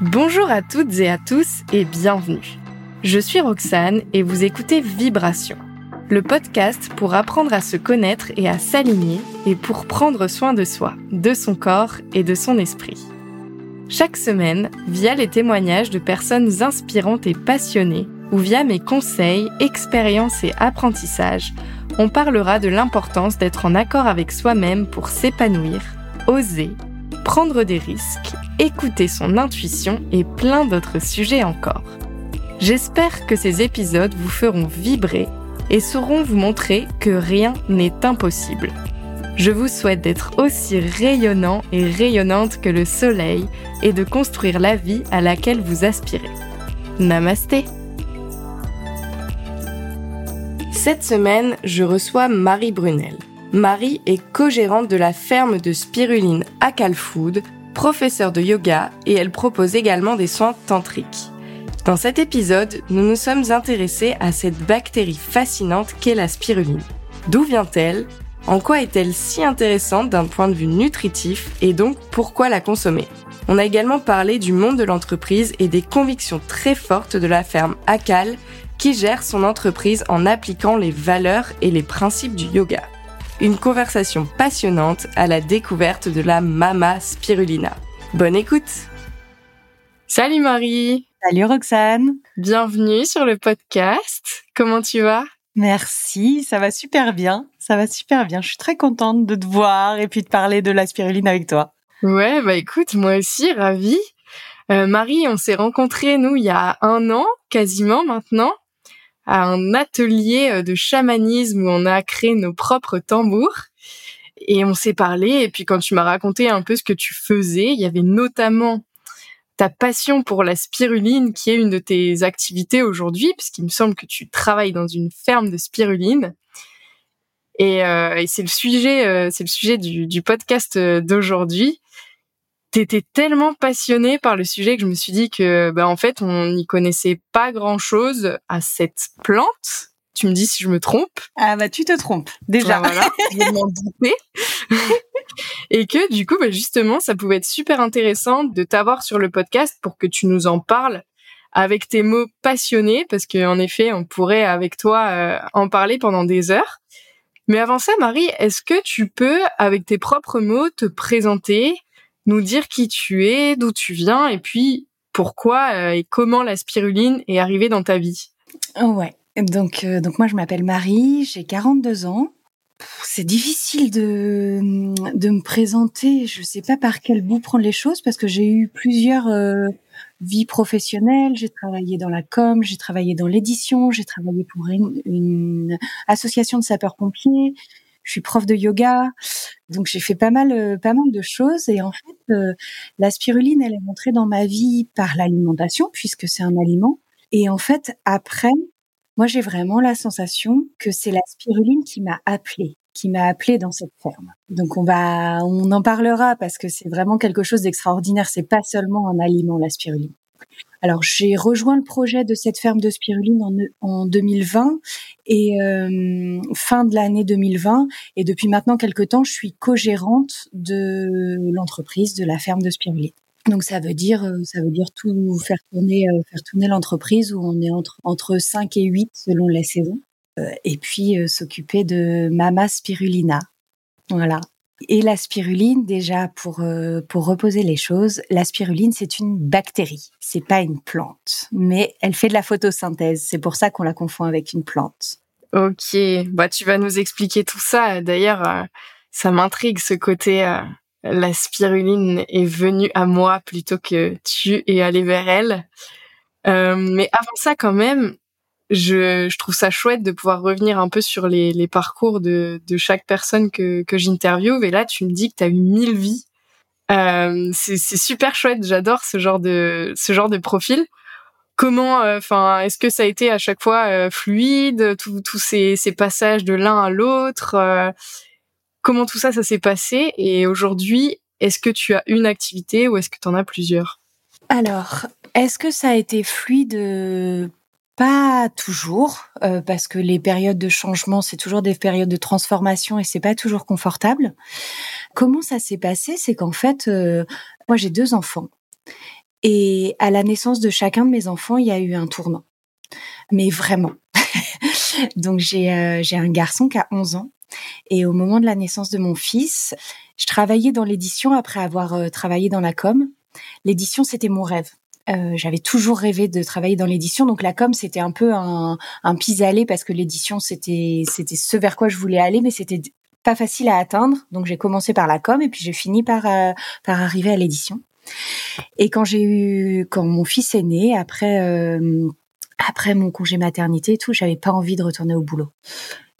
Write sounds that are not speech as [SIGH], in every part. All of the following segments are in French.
Bonjour à toutes et à tous et bienvenue. Je suis Roxane et vous écoutez Vibration, le podcast pour apprendre à se connaître et à s'aligner et pour prendre soin de soi, de son corps et de son esprit. Chaque semaine, via les témoignages de personnes inspirantes et passionnées, ou via mes conseils, expériences et apprentissages, on parlera de l'importance d'être en accord avec soi-même pour s'épanouir, oser prendre des risques, écouter son intuition et plein d'autres sujets encore. J'espère que ces épisodes vous feront vibrer et sauront vous montrer que rien n'est impossible. Je vous souhaite d'être aussi rayonnant et rayonnante que le soleil et de construire la vie à laquelle vous aspirez. Namasté Cette semaine, je reçois Marie Brunel. Marie est co-gérante de la ferme de spiruline Akal Food, professeure de yoga et elle propose également des soins tantriques. Dans cet épisode, nous nous sommes intéressés à cette bactérie fascinante qu'est la spiruline. D'où vient-elle? En quoi est-elle si intéressante d'un point de vue nutritif et donc pourquoi la consommer? On a également parlé du monde de l'entreprise et des convictions très fortes de la ferme Akal qui gère son entreprise en appliquant les valeurs et les principes du yoga une conversation passionnante à la découverte de la Mama Spirulina. Bonne écoute Salut Marie Salut Roxane Bienvenue sur le podcast. Comment tu vas? Merci, ça va super bien. Ça va super bien. Je suis très contente de te voir et puis de parler de la spiruline avec toi. Ouais, bah écoute, moi aussi, ravie. Euh, Marie, on s'est rencontrés, nous, il y a un an, quasiment maintenant à un atelier euh, de chamanisme où on a créé nos propres tambours. Et on s'est parlé, et puis quand tu m'as raconté un peu ce que tu faisais, il y avait notamment ta passion pour la spiruline, qui est une de tes activités aujourd'hui, puisqu'il me semble que tu travailles dans une ferme de spiruline. Et, euh, c'est le sujet, euh, c'est le sujet du podcast d'aujourd'hui t'étais tellement passionnée par le sujet que je me suis dit que, bah, en fait, on n'y connaissait pas grand chose à cette plante. Tu me dis si je me trompe. Ah bah tu te trompes déjà. Bah, voilà, je m'en. [LAUGHS] Et que du coup, bah, justement, ça pouvait être super intéressant de t'avoir sur le podcast pour que tu nous en parles avec tes mots passionnés, parce qu'en effet, on pourrait avec toi euh, en parler pendant des heures. Mais avant ça, Marie, est-ce que tu peux, avec tes propres mots, te présenter, nous dire qui tu es, d'où tu viens et puis pourquoi euh, et comment la spiruline est arrivée dans ta vie. Ouais. Donc, euh, donc moi, je m'appelle Marie, j'ai 42 ans. C'est difficile de, de me présenter. Je sais pas par quel bout prendre les choses parce que j'ai eu plusieurs euh, vies professionnelles. J'ai travaillé dans la com, j'ai travaillé dans l'édition, j'ai travaillé pour une association de sapeurs-pompiers, je suis prof de yoga, donc j'ai fait pas mal, euh, pas mal de choses. Et en fait, euh, la spiruline, elle est rentrée dans ma vie par l'alimentation, puisque c'est un aliment. Et en fait, après, moi, j'ai vraiment la sensation que c'est la spiruline qui m'a appelée, qui m'a appelée dans cette ferme. Donc on va, on en parlera parce que c'est vraiment quelque chose d'extraordinaire. C'est pas seulement un aliment, la spiruline. Alors j'ai rejoint le projet de cette ferme de spiruline en, en 2020 et euh, fin de l'année 2020 et depuis maintenant quelques temps je suis co-gérante de l'entreprise de la ferme de spiruline. Donc ça veut dire euh, ça veut dire tout faire tourner euh, faire tourner l'entreprise où on est entre entre 5 et 8 selon les saisons et puis s'occuper de Mama Spirulina. Voilà. Et la spiruline, déjà pour euh, pour reposer les choses, la spiruline c'est une bactérie, c'est pas une plante, mais elle fait de la photosynthèse. C'est pour ça qu'on la confond avec une plante. Ok, bah tu vas nous expliquer tout ça. D'ailleurs, euh, ça m'intrigue ce côté. Euh, la spiruline est venue à moi plutôt que tu es allé vers elle. mais avant ça, quand même, je, je, trouve ça chouette de pouvoir revenir un peu sur les, les parcours de, de, chaque personne que, que j'interviewe. Et là, tu me dis que tu as eu mille vies. Euh, c'est super chouette. J'adore ce genre de ce genre de profil. Comment, euh, enfin, est-ce que ça a été à chaque fois euh, fluide, tous ces, ces passages de l'un à l'autre euh, Comment tout ça, ça s'est passé? Et aujourd'hui, est-ce que tu as une activité ou est-ce que tu en as plusieurs? Alors, est-ce que ça a été fluide pas toujours, euh, parce que les périodes de changement, c'est toujours des périodes de transformation et c'est pas toujours confortable. Comment ça s'est passé? C'est qu'en fait, euh, moi j'ai deux enfants Et à la naissance de chacun de mes enfants, il y a eu un tournant. Mais vraiment. [LAUGHS] Donc j'ai euh, j'ai un garçon qui a 11 ans. Et au moment de la naissance de mon fils, je travaillais dans l'édition après avoir euh, travaillé dans la com. L'édition, c'était mon rêve. Euh, j'avais toujours rêvé de travailler dans l'édition, donc la com c'était un peu un, un pis-aller parce que l'édition c'était c'était ce vers quoi je voulais aller, mais c'était pas facile à atteindre. Donc j'ai commencé par la com et puis j'ai fini par euh, par arriver à l'édition. Et quand j'ai eu quand mon fils est né après euh, après mon congé maternité et tout, j'avais pas envie de retourner au boulot.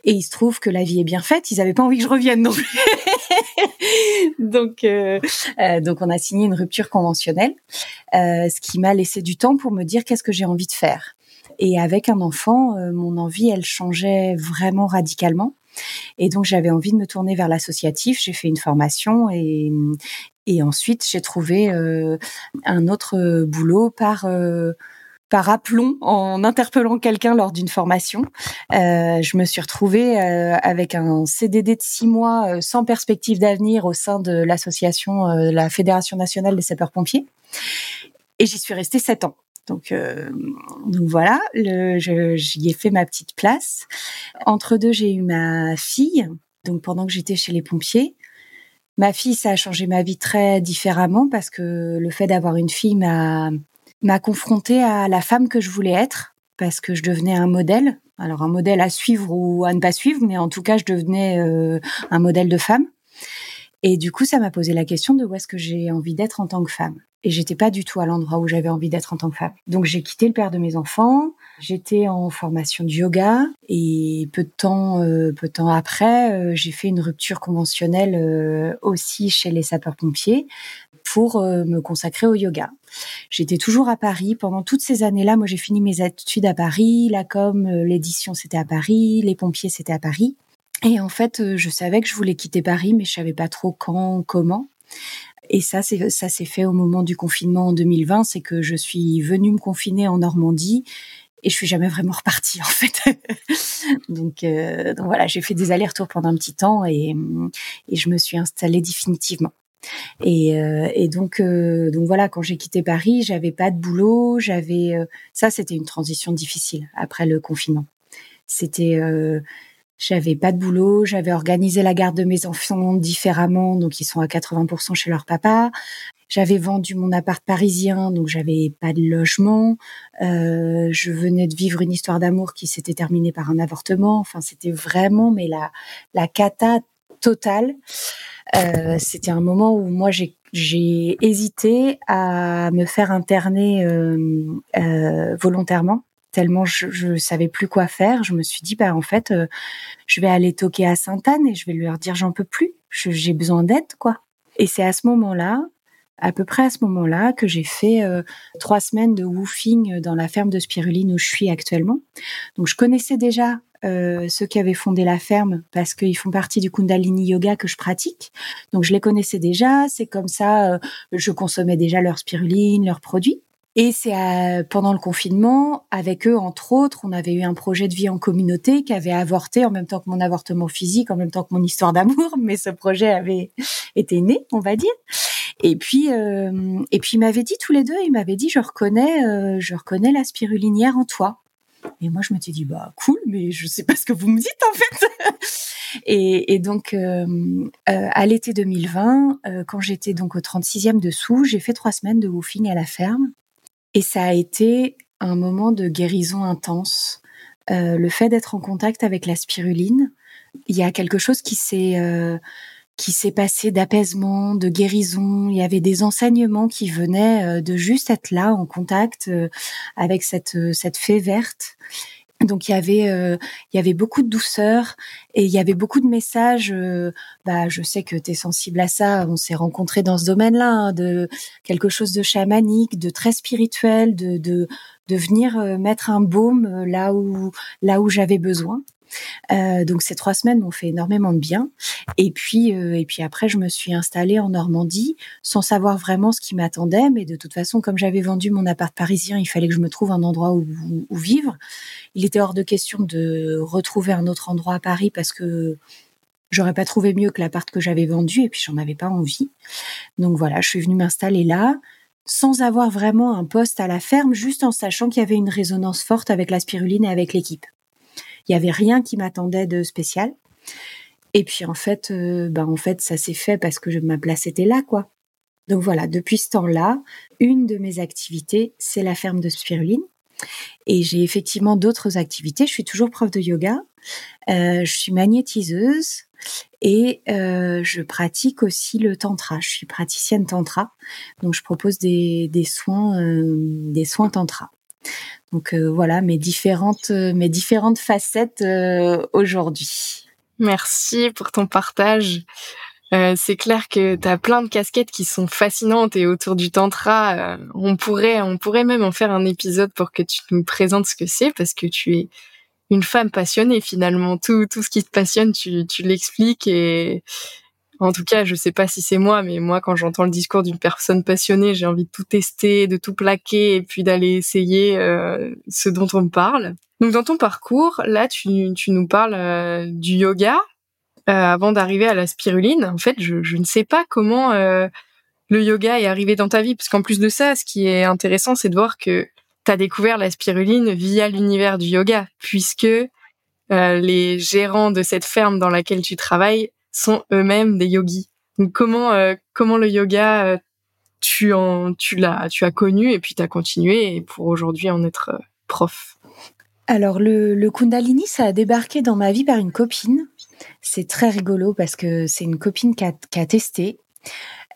Et il se trouve que la vie est bien faite. Ils avaient pas envie que je revienne non. [LAUGHS] [LAUGHS] donc, euh, euh, donc on a signé une rupture conventionnelle, euh, ce qui m'a laissé du temps pour me dire qu'est-ce que j'ai envie de faire. Et avec un enfant, mon envie, elle changeait vraiment radicalement. Et donc j'avais envie de me tourner vers l'associatif. J'ai fait une formation et, et ensuite j'ai trouvé un autre boulot par par aplomb en interpellant quelqu'un lors d'une formation. Euh, je me suis retrouvée euh, avec un CDD de six mois euh, sans perspective d'avenir au sein de l'association, euh, la Fédération nationale des sapeurs-pompiers. Et j'y suis restée sept ans. Donc, euh, donc voilà, j'y ai fait ma petite place. Entre deux, j'ai eu ma fille. Donc pendant que j'étais chez les pompiers, ma fille, ça a changé ma vie très différemment parce que le fait d'avoir une fille m'a m'a confrontée à la femme que je voulais être parce que je devenais un modèle. Alors un modèle à suivre ou à ne pas suivre, mais en tout cas, je devenais euh, un modèle de femme. Et du coup, ça m'a posé la question de où est-ce que j'ai envie d'être en tant que femme. Et j'étais pas du tout à l'endroit où j'avais envie d'être en tant que femme. Donc j'ai quitté le père de mes enfants. J'étais en formation de yoga et peu de temps, euh, peu de temps après, euh, j'ai fait une rupture conventionnelle euh, aussi chez les sapeurs-pompiers pour euh, me consacrer au yoga. J'étais toujours à Paris pendant toutes ces années-là. Moi, j'ai fini mes études à Paris, la com, euh, l'édition, c'était à Paris, les pompiers, c'était à Paris. Et en fait, euh, je savais que je voulais quitter Paris, mais je savais pas trop quand, comment. Et ça, c'est ça s'est fait au moment du confinement en 2020. C'est que je suis venue me confiner en Normandie et je suis jamais vraiment repartie [LAUGHS] en fait. donc, euh, donc voilà, j'ai fait des allers-retours pendant un petit temps et, et je me suis installée définitivement. Et, euh, euh, donc voilà, quand j'ai quitté Paris, j'avais pas de boulot, j'avais euh, ça, c'était une transition difficile après le confinement. C'était, j'avais pas de boulot, j'avais organisé la garde de mes enfants différemment, donc ils sont à 80% chez leur papa. J'avais vendu mon appart parisien, donc j'avais pas de logement. Je venais de vivre une histoire d'amour qui s'était terminée par un avortement. Enfin, c'était vraiment, mais la la cata totale. Euh, c'était un moment où moi j'ai hésité à me faire interner euh, euh, volontairement tellement je, je savais plus quoi faire. Je me suis dit bah en fait je vais aller toquer à Sainte-Anne et je vais leur dire j'en peux plus, j'ai besoin d'aide quoi. Et c'est à ce moment-là, à peu près à ce moment-là, que j'ai fait trois semaines de woofing dans la ferme de spiruline où je suis actuellement. Donc je connaissais déjà euh, ceux qui avaient fondé la ferme parce qu'ils font partie du Kundalini Yoga que je pratique. Donc je les connaissais déjà. C'est comme ça, euh, je consommais déjà leur spiruline, leurs produits. Et c'est pendant le confinement, avec eux entre autres, on avait eu un projet de vie en communauté qui avait avorté en même temps que mon avortement physique, en même temps que mon histoire d'amour, [LAUGHS] mais ce projet avait été né, on va dire. Et puis, euh, et puis, il m'avait dit tous les deux, il m'avait dit, je reconnais, euh, je reconnais la spirulinière en toi. Et moi, je m'étais dit, bah cool, mais je sais pas ce que vous me dites en fait. [LAUGHS] et, donc, euh, euh, à l'été 2020, euh, quand j'étais donc au 36e dessous, j'ai fait trois semaines de woofing à la ferme. Et ça a été un moment de guérison intense. Euh, le fait d'être en contact avec la spiruline, il y a quelque chose qui s'est qui s'est passé d'apaisement, de guérison. Il y avait des enseignements qui venaient euh, de juste être là en contact euh, avec cette euh, cette fée verte. Donc il y avait euh, il y avait beaucoup de douceur et il y avait beaucoup de messages. Euh, bah je sais que tu es sensible à ça. On s'est rencontrés dans ce domaine-là, hein, de quelque chose de chamanique, de très spirituel, de de de venir mettre un baume là où là où j'avais besoin. Euh, donc ces trois semaines m'ont fait énormément de bien. Et puis euh, et puis après je me suis installée en Normandie sans savoir vraiment ce qui m'attendait, mais de toute façon comme j'avais vendu mon appart parisien, il fallait que je me trouve un endroit où, où, vivre. Il était hors de question de retrouver un autre endroit à Paris parce que j'aurais pas trouvé mieux que l'appart que j'avais vendu et puis j'en avais pas envie. Donc voilà, je suis venue m'installer là sans avoir vraiment un poste à la ferme, juste en sachant qu'il y avait une résonance forte avec la spiruline et avec l'équipe. Il y avait rien qui m'attendait de spécial. Et puis en fait, euh, ben en fait, ça s'est fait parce que ma place était là, quoi. Donc voilà, depuis ce temps-là, une de mes activités, c'est la ferme de spiruline. Et j'ai effectivement d'autres activités. Je suis toujours prof de yoga. Euh, je suis magnétiseuse et euh, je pratique aussi le tantra. Je suis praticienne tantra, donc je propose des, des soins, euh, des soins tantra. Donc euh, voilà mes différentes, mes différentes facettes euh, aujourd'hui. Merci pour ton partage. Euh, c'est clair que tu as plein de casquettes qui sont fascinantes et autour du tantra, euh, on pourrait on pourrait même en faire un épisode pour que tu nous présentes ce que c'est parce que tu es une femme passionnée finalement. Tout tout ce qui te passionne, tu tu l'expliques et en tout cas, je sais pas si c'est moi, mais moi quand j'entends le discours d'une personne passionnée, j'ai envie de tout tester, de tout plaquer et puis d'aller essayer euh, ce dont on me parle. Donc dans ton parcours, là tu tu nous parles du yoga euh, avant d'arriver à la spiruline. En fait, je, je ne sais pas comment euh, le yoga est arrivé dans ta vie, parce qu'en plus de ça, ce qui est intéressant, c'est de voir que tu as découvert la spiruline via l'univers du yoga, puisque euh, les gérants de cette ferme dans laquelle tu travailles sont eux-mêmes des yogis. Comment euh, comment le yoga euh, tu en tu l'as tu as connu et puis tu as continué pour aujourd'hui en être euh, prof? Alors le, le Kundalini, ça a débarqué dans ma vie par une copine c'est très rigolo parce que c'est une copine qui a, testé.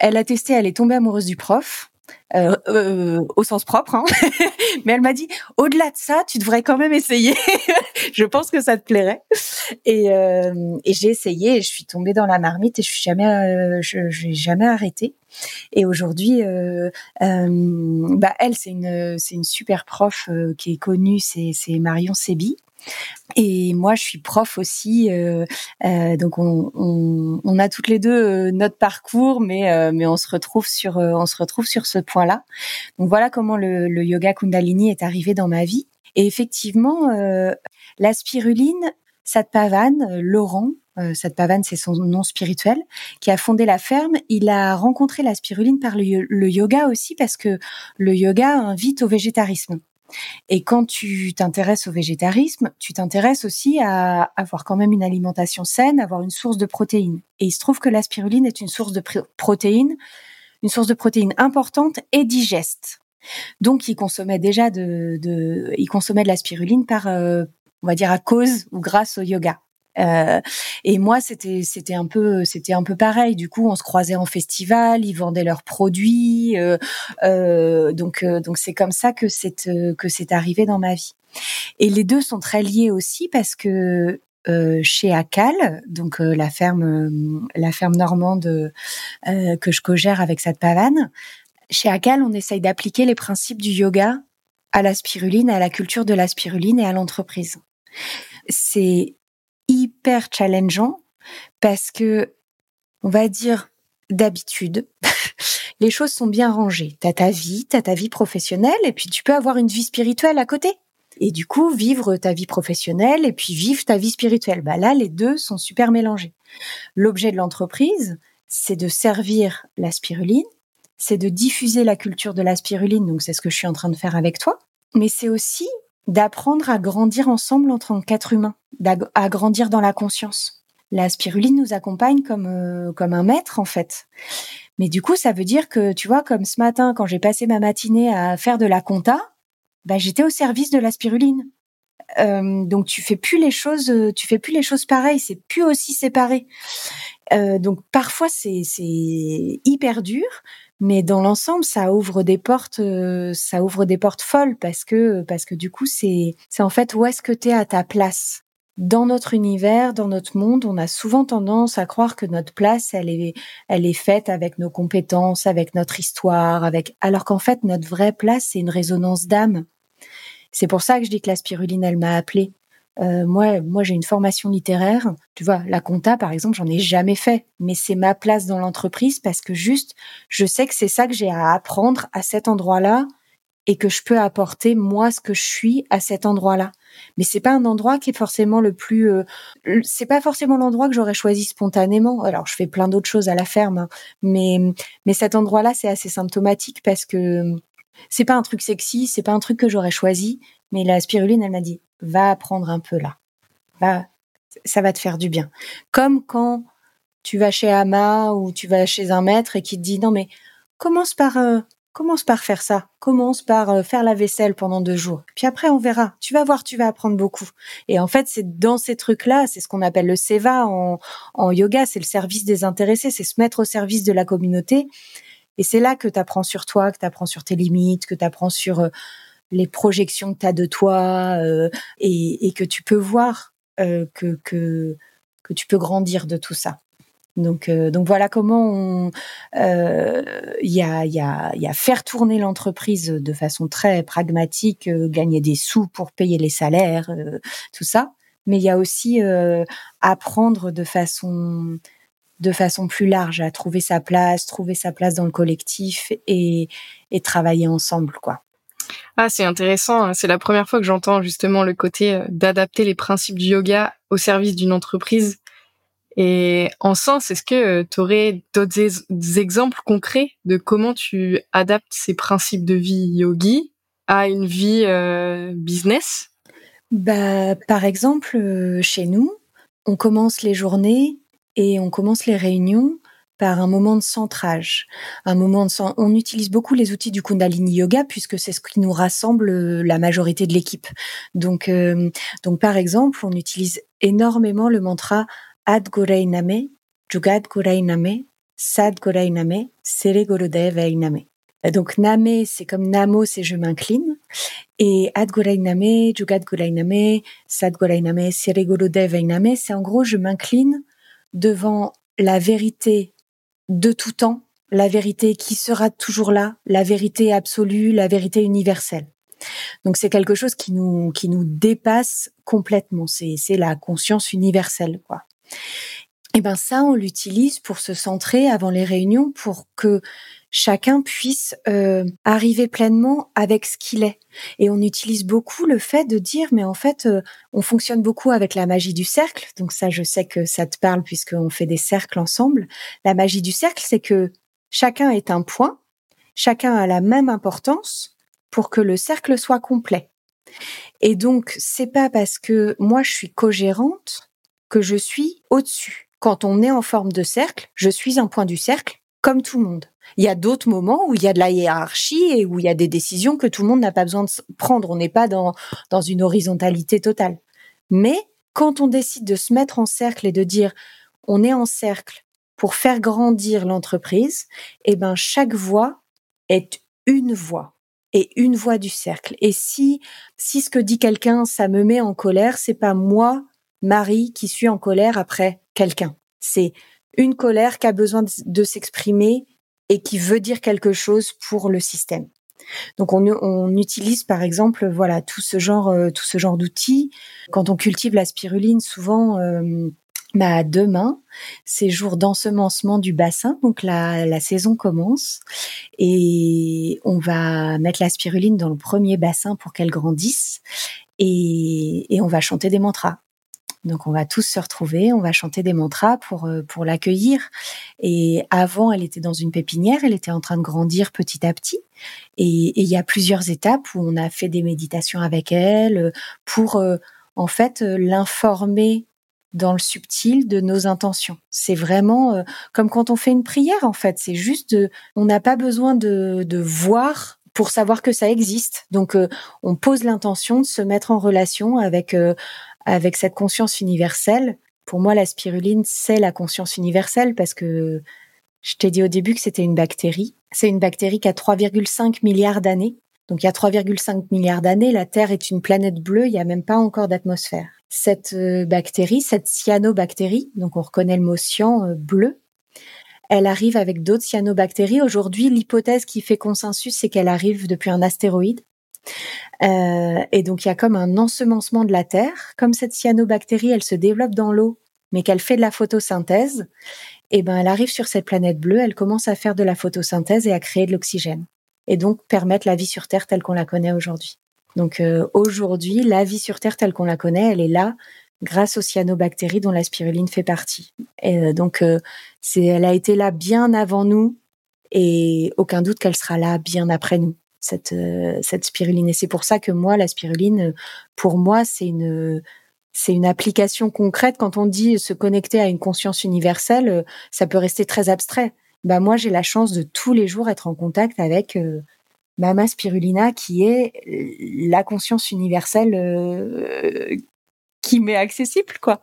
Elle a testé, elle est tombée amoureuse du prof. Euh, euh, au sens propre, hein. [LAUGHS] mais elle m'a dit au-delà de ça, tu devrais quand même essayer. [LAUGHS] je pense que ça te plairait. Et, euh, et j'ai essayé, et je suis tombée dans la marmite et je suis jamais, je, j'ai jamais arrêté. Et aujourd'hui, bah elle, c'est une, une super prof qui est connue, c'est, c'est Marion Sebi. Et moi, je suis prof aussi, euh, euh, donc on, on, on, a toutes les deux euh, notre parcours, mais euh, mais on se retrouve sur euh, on se retrouve sur ce point-là. Donc voilà comment le, le, yoga Kundalini est arrivé dans ma vie. Et effectivement, la spiruline, Satpavan, Laurent, euh, Satpavan, c'est son nom spirituel, qui a fondé la ferme. Il a rencontré la spiruline par le, le yoga aussi parce que le yoga invite au végétarisme. Et quand tu t'intéresses au végétarisme, tu t'intéresses aussi à avoir quand même une alimentation saine, avoir une source de protéines. Et il se trouve que la spiruline est une source de protéines, une source de protéines importante et digeste. Donc, il consommait déjà de, de il consommait de la spiruline par, euh, on va dire à cause ou grâce au yoga. Euh, et moi, c'était c'était un peu c'était un peu pareil. Du coup, on se croisait en festival, ils vendaient leurs produits. Euh, euh, donc euh, donc c'est comme ça que c'est euh, que c'est arrivé dans ma vie. Et les deux sont très liés aussi parce que chez Acal, donc la ferme la ferme normande que je co-gère avec cette pavane, chez Acal, on essaye d'appliquer les principes du yoga à la spiruline, à la culture de la spiruline et à l'entreprise. C'est hyper challengeant parce que, on va dire, d'habitude, [LAUGHS] les choses sont bien rangées. T'as ta vie, t'as ta vie professionnelle, et puis tu peux avoir une vie spirituelle à côté. Et du coup, vivre ta vie professionnelle et puis vivre ta vie spirituelle. Bah là, les deux sont super mélangés. L'objet de l'entreprise, c'est de servir la spiruline, c'est de diffuser la culture de la spiruline, donc c'est ce que je suis en train de faire avec toi, mais c'est aussi d'apprendre à grandir ensemble en tant qu'être humain, à grandir dans la conscience. La spiruline nous accompagne comme euh, comme un maître en fait. Mais du coup, ça veut dire que tu vois, comme ce matin, quand j'ai passé ma matinée à faire de la compta, bah, j'étais au service de la spiruline. Euh, donc tu fais plus les choses, tu fais plus les choses pareilles, c'est plus aussi séparé. Donc parfois c'est c'est hyper dur, mais dans l'ensemble ça ouvre des portes euh, ça ouvre des portes folles parce que parce que du coup c'est c'est en fait où est-ce que tu es à ta place? Dans notre univers, dans notre monde, on a souvent tendance à croire que notre place, elle est, elle est faite avec nos compétences, avec notre histoire, avec, alors qu'en fait, notre vraie place, c'est une résonance d'âme. C'est pour ça que je dis que la spiruline, elle m'a appelée. Euh, moi, moi, j'ai une formation littéraire. Tu vois, la compta, par exemple, j'en ai jamais fait, mais c'est ma place dans l'entreprise parce que juste, je sais que c'est ça que j'ai à apprendre à cet endroit-là et que je peux apporter moi ce que je suis à cet endroit-là. Mais c'est pas un endroit qui est forcément le plus, euh, c'est pas forcément l'endroit que j'aurais choisi spontanément. Alors je fais plein d'autres choses à la ferme, hein. mais mais cet endroit-là c'est assez symptomatique parce que c'est pas un truc sexy, c'est pas un truc que j'aurais choisi. Mais la spiruline, elle m'a dit va apprendre un peu là, va, ça va te faire du bien. Comme quand tu vas chez Ama ou tu vas chez un maître et qui te dit non mais commence par euh, Commence par faire ça. Commence par euh, faire la vaisselle pendant deux jours. Puis après, on verra. Tu vas voir, tu vas apprendre beaucoup. Et en fait, c'est dans ces trucs-là, c'est ce qu'on appelle le seva en, en yoga, c'est le service des intéressés, c'est se mettre au service de la communauté. Et c'est là que tu apprends sur toi, que tu apprends sur tes limites, que tu apprends sur euh, les projections que tu as de toi euh, et, que tu peux voir que, que, que tu peux grandir de tout ça. Donc, euh, donc voilà comment euh, il y, a, y, y, a, faire tourner l'entreprise de façon très pragmatique, euh, gagner des sous pour payer les salaires, tout ça. Mais il y a aussi apprendre de façon de façon plus large à trouver sa place, trouver sa place dans le collectif et, et travailler ensemble, quoi. Ah, c'est intéressant. Hein. C'est la première fois que j'entends justement le côté d'adapter les principes du yoga au service d'une entreprise et en sens, est-ce que euh, tu aurais d'autres exemples concrets de comment tu adaptes ces principes de vie yogi à une vie euh, business? Bah, Par exemple, euh, chez nous, on commence les journées et on commence les réunions par un moment de centrage, un moment de on utilise beaucoup les outils du Kundalini Yoga puisque c'est ce qui nous rassemble la majorité de l'équipe. Donc, donc par exemple, on utilise énormément le mantra Ad Name, Jugad Name, Sad Name, Sere Name. Donc Name, c'est comme Namo, c'est je m'incline. Et Ad Name, Jugad Name, Sad Name, Sere Name, c'est en gros je m'incline devant la vérité de tout temps, la vérité qui sera toujours là, la vérité absolue, la vérité universelle. Donc c'est quelque chose qui nous qui nous dépasse complètement. C'est c'est la conscience universelle quoi. Et eh ben ça, on l'utilise pour se centrer avant les réunions, pour que chacun puisse euh, arriver pleinement avec ce qu'il est. Et on utilise beaucoup le fait de dire, mais en fait, euh, on fonctionne beaucoup avec la magie du cercle. Donc ça, je sais que ça te parle puisqu'on fait des cercles ensemble. La magie du cercle, c'est que chacun est un point, chacun a la même importance pour que le cercle soit complet. Et donc, c'est pas parce que moi je suis co-gérante que je suis au-dessus. Quand on est en forme de cercle, je suis un point du cercle comme tout le monde. Il y a d'autres moments où il y a de la hiérarchie et où il y a des décisions que tout le monde n'a pas besoin de prendre. On n'est pas dans, dans une horizontalité totale. Mais quand on décide de se mettre en cercle et de dire on est en cercle pour faire grandir l'entreprise, eh ben chaque voix est une voix et une voix du cercle. Et si si ce que dit quelqu'un ça me met en colère, c'est pas moi Marie qui suis en colère après quelqu'un. C'est une colère qui a besoin de, s'exprimer et qui veut dire quelque chose pour le système. Donc on, utilise par exemple voilà tout ce genre euh, tout ce genre d'outils quand on cultive la spiruline souvent euh, bah, mains, c'est jour d'ensemencement du bassin, donc la, saison commence et on va mettre la spiruline dans le premier bassin pour qu'elle grandisse et on va chanter des mantras. Donc on va tous se retrouver, on va chanter des mantras pour euh, pour l'accueillir. Et avant, elle était dans une pépinière, elle était en train de grandir petit à petit. Et il y a plusieurs étapes où on a fait des méditations avec elle euh, pour euh, en fait l'informer dans le subtil de nos intentions. C'est vraiment comme quand on fait une prière en fait. C'est juste, de, on n'a pas besoin de, de voir pour savoir que ça existe. Donc, on pose l'intention de se mettre en relation avec avec cette conscience universelle. Pour moi, la spiruline, c'est la conscience universelle parce que je t'ai dit au début que c'était une bactérie. C'est une bactérie qui a 3,5 milliards d'années. Donc il y a 3,5 milliards d'années, la Terre est une planète bleue, il n'y a même pas encore d'atmosphère. Cette euh, bactérie, cette cyanobactérie, donc on reconnaît le mot cyan euh, bleu, elle arrive avec d'autres cyanobactéries. Aujourd'hui, l'hypothèse qui fait consensus, c'est qu'elle arrive depuis un astéroïde. Euh, et donc il y a comme un ensemencement de la terre, comme cette cyanobactérie, elle se développe dans l'eau, mais qu'elle fait de la photosynthèse. Et ben elle arrive sur cette planète bleue, elle commence à faire de la photosynthèse et à créer de l'oxygène. et donc permettre la vie sur Terre telle qu'on la connaît aujourd'hui. Donc euh, aujourd'hui, la vie sur Terre telle qu'on la connaît, elle est là grâce aux cyanobactéries dont la spiruline fait partie. Et euh, donc elle a été là bien avant nous et aucun doute qu'elle sera là bien après nous cette cette spiruline. Et c'est pour ça que moi, la spiruline, pour moi, c'est une c'est une application concrète. Quand on dit se connecter à une conscience universelle, ça peut rester très abstrait bah moi j'ai la chance de tous les jours être en contact avec euh, Mama Spirulina qui est euh, la conscience universelle euh, qui m'est accessible quoi